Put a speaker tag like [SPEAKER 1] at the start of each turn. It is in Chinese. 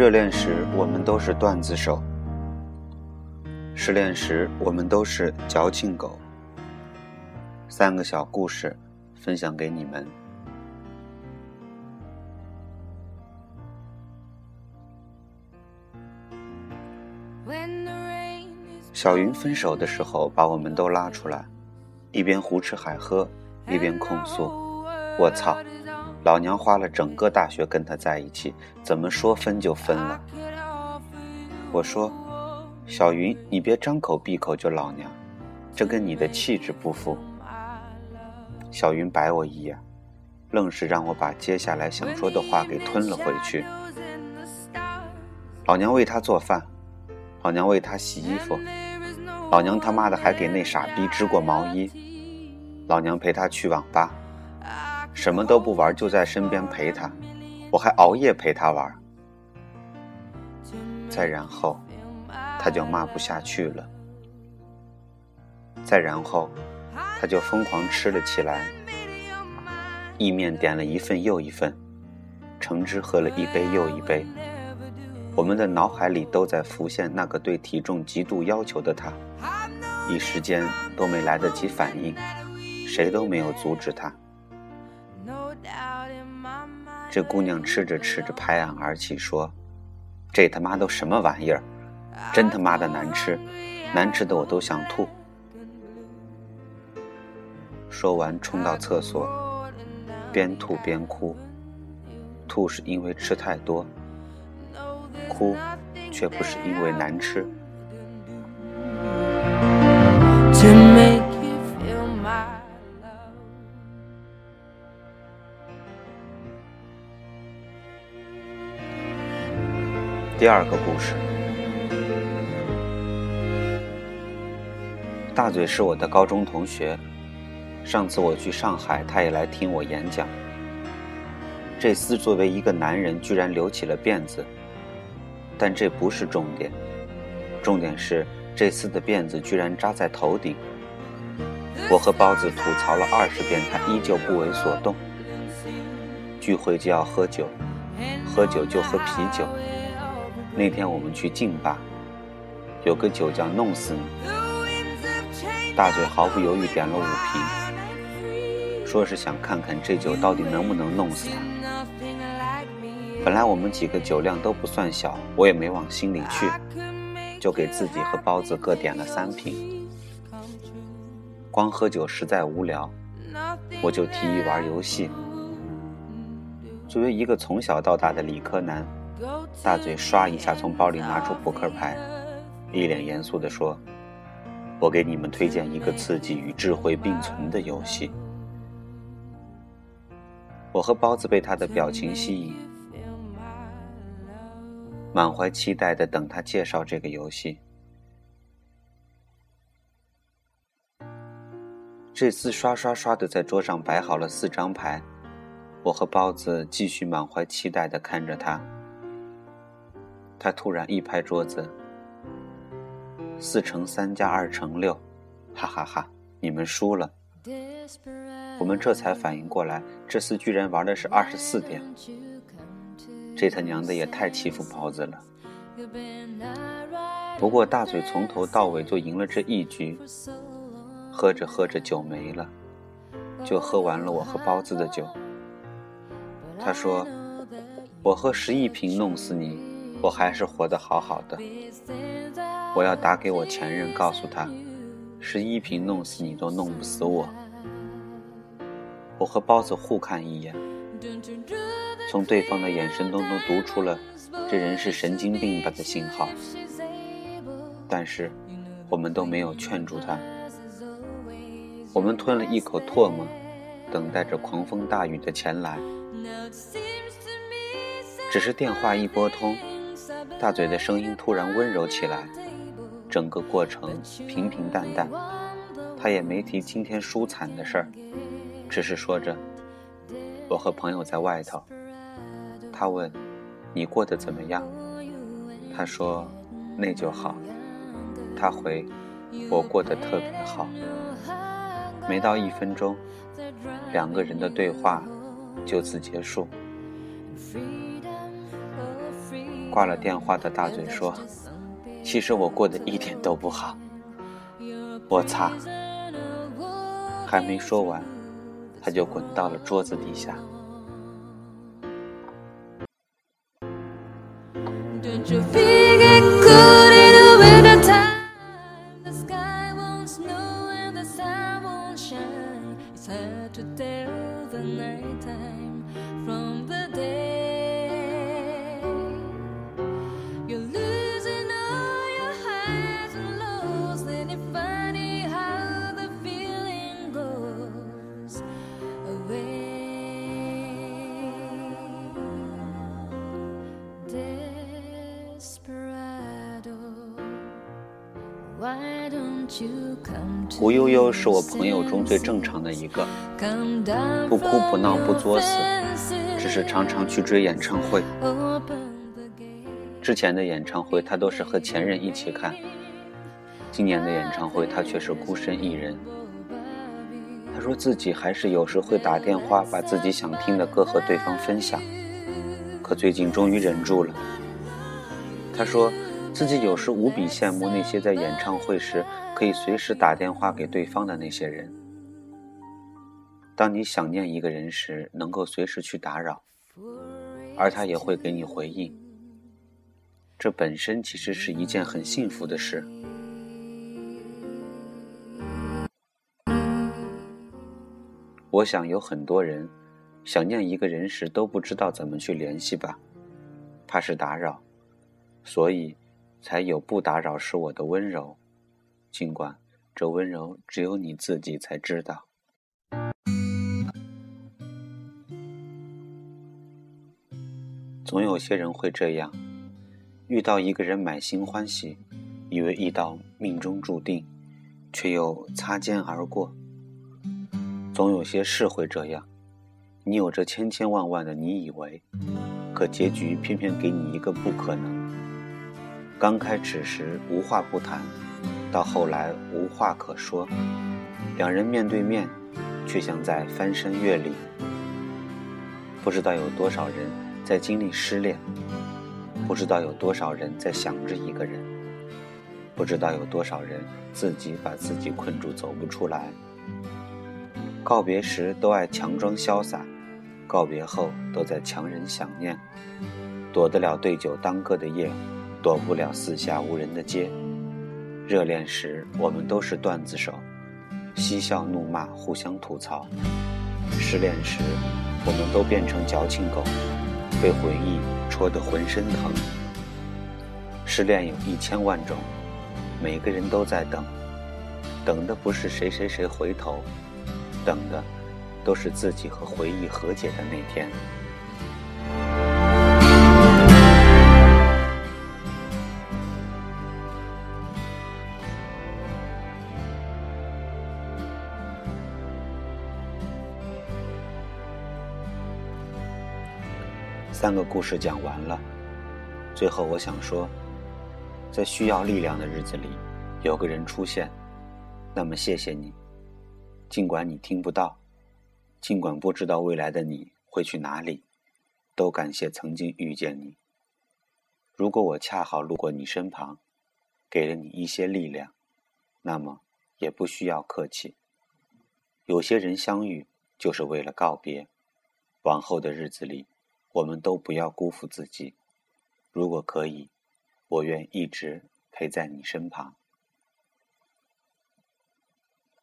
[SPEAKER 1] 热恋时，我们都是段子手；失恋时，我们都是矫情狗。三个小故事，分享给你们。小云分手的时候，把我们都拉出来，一边胡吃海喝，一边控诉：“我操！”老娘花了整个大学跟他在一起，怎么说分就分了？我说：“小云，你别张口闭口就老娘，这跟你的气质不符。”小云白我一眼，愣是让我把接下来想说的话给吞了回去。老娘为他做饭，老娘为他洗衣服，老娘他妈的还给那傻逼织过毛衣，老娘陪他去网吧。什么都不玩，就在身边陪他，我还熬夜陪他玩。再然后，他就骂不下去了。再然后，他就疯狂吃了起来。意面点了一份又一份，橙汁喝了一杯又一杯。我们的脑海里都在浮现那个对体重极度要求的他，一时间都没来得及反应，谁都没有阻止他。这姑娘吃着吃着拍案而起，说：“这他妈都什么玩意儿？真他妈的难吃，难吃的我都想吐。”说完冲到厕所，边吐边哭。吐是因为吃太多，哭却不是因为难吃。第二个故事，大嘴是我的高中同学。上次我去上海，他也来听我演讲。这厮作为一个男人，居然留起了辫子。但这不是重点，重点是这厮的辫子居然扎在头顶。我和包子吐槽了二十遍，他依旧不为所动。聚会就要喝酒，喝酒就喝啤酒。那天我们去劲吧，有个酒叫“弄死你”，大嘴毫不犹豫点了五瓶，说是想看看这酒到底能不能弄死他。本来我们几个酒量都不算小，我也没往心里去，就给自己和包子各点了三瓶。光喝酒实在无聊，我就提议玩游戏。作为一个从小到大的理科男。大嘴唰一下从包里拿出扑克牌，一脸严肃地说：“我给你们推荐一个刺激与智慧并存的游戏。”我和包子被他的表情吸引，满怀期待的等他介绍这个游戏。这次刷刷刷的在桌上摆好了四张牌，我和包子继续满怀期待的看着他。他突然一拍桌子：“四乘三加二乘六，哈哈哈！你们输了。”我们这才反应过来，这厮居然玩的是二十四点。这他娘的也太欺负包子了。不过大嘴从头到尾就赢了这一局。喝着喝着酒没了，就喝完了我和包子的酒。他说：“我喝十一瓶弄死你。”我还是活得好好的。我要打给我前任，告诉他，十一瓶弄死你都弄不死我。我和包子互看一眼，从对方的眼神中都读出了这人是神经病般的信号。但是，我们都没有劝住他。我们吞了一口唾沫，等待着狂风大雨的前来。只是电话一拨通。大嘴的声音突然温柔起来，整个过程平平淡淡，他也没提今天输惨的事儿，只是说着：“我和朋友在外头。”他问：“你过得怎么样？”他说：“那就好。”他回：“我过得特别好。”没到一分钟，两个人的对话就此结束。挂了电话的大嘴说：“其实我过得一点都不好。”我擦！还没说完，他就滚到了桌子底下。胡悠悠是我朋友中最正常的一个，不哭不闹不作死，只是常常去追演唱会。之前的演唱会他都是和前任一起看，今年的演唱会他却是孤身一人。他说自己还是有时会打电话把自己想听的歌和对方分享，可最近终于忍住了。他说。自己有时无比羡慕那些在演唱会时可以随时打电话给对方的那些人。当你想念一个人时，能够随时去打扰，而他也会给你回应。这本身其实是一件很幸福的事。我想有很多人想念一个人时都不知道怎么去联系吧，怕是打扰，所以。才有不打扰是我的温柔，尽管这温柔只有你自己才知道。总有些人会这样，遇到一个人满心欢喜，以为遇到命中注定，却又擦肩而过。总有些事会这样，你有着千千万万的你以为，可结局偏偏给你一个不可能。刚开始时无话不谈，到后来无话可说，两人面对面，却像在翻山越岭。不知道有多少人在经历失恋，不知道有多少人在想着一个人，不知道有多少人自己把自己困住走不出来。告别时都爱强装潇洒，告别后都在强忍想念，躲得了对酒当歌的夜。躲不了四下无人的街。热恋时，我们都是段子手，嬉笑怒骂，互相吐槽；失恋时，我们都变成矫情狗，被回忆戳得浑身疼。失恋有一千万种，每个人都在等，等的不是谁谁谁回头，等的都是自己和回忆和解的那天。三个故事讲完了，最后我想说，在需要力量的日子里，有个人出现，那么谢谢你。尽管你听不到，尽管不知道未来的你会去哪里，都感谢曾经遇见你。如果我恰好路过你身旁，给了你一些力量，那么也不需要客气。有些人相遇就是为了告别，往后的日子里。我们都不要辜负自己。如果可以，我愿一直陪在你身旁。